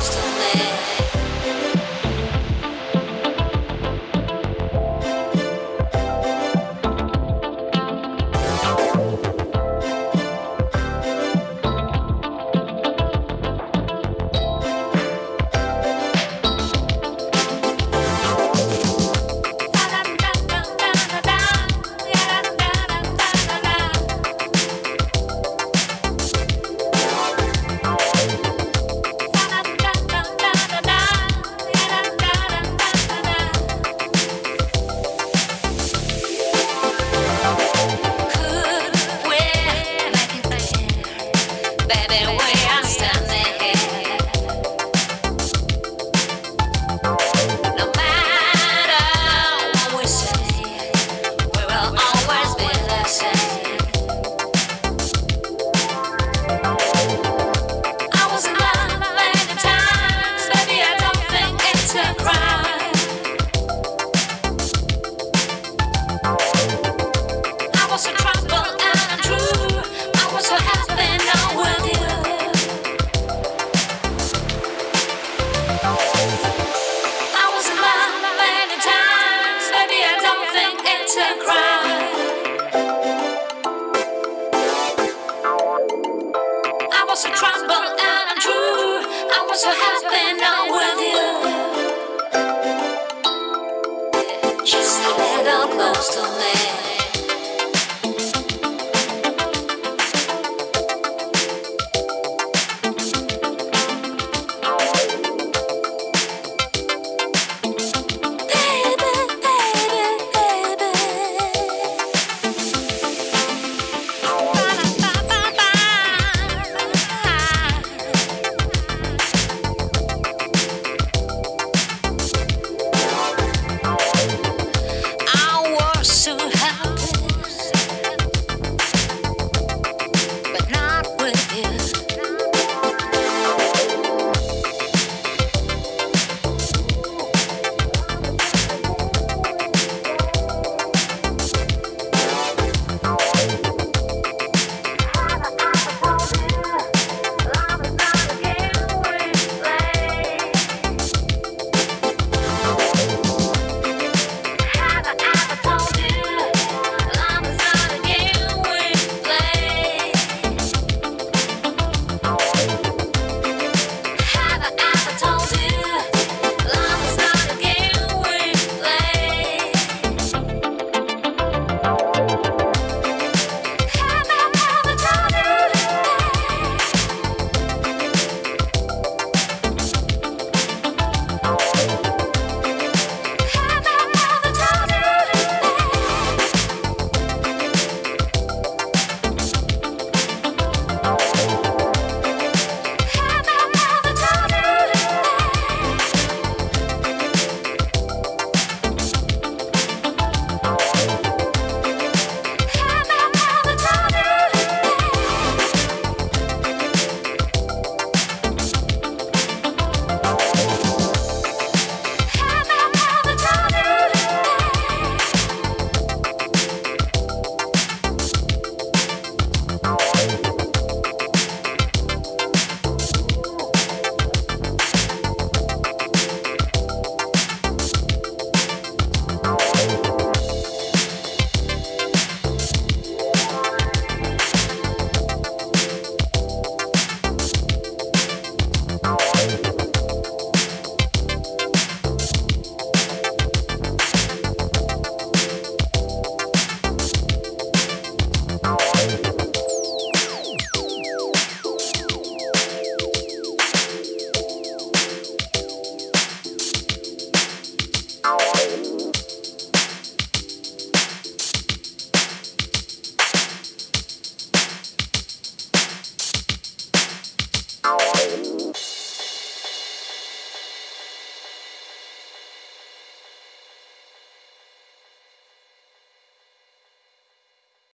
lost. to cry.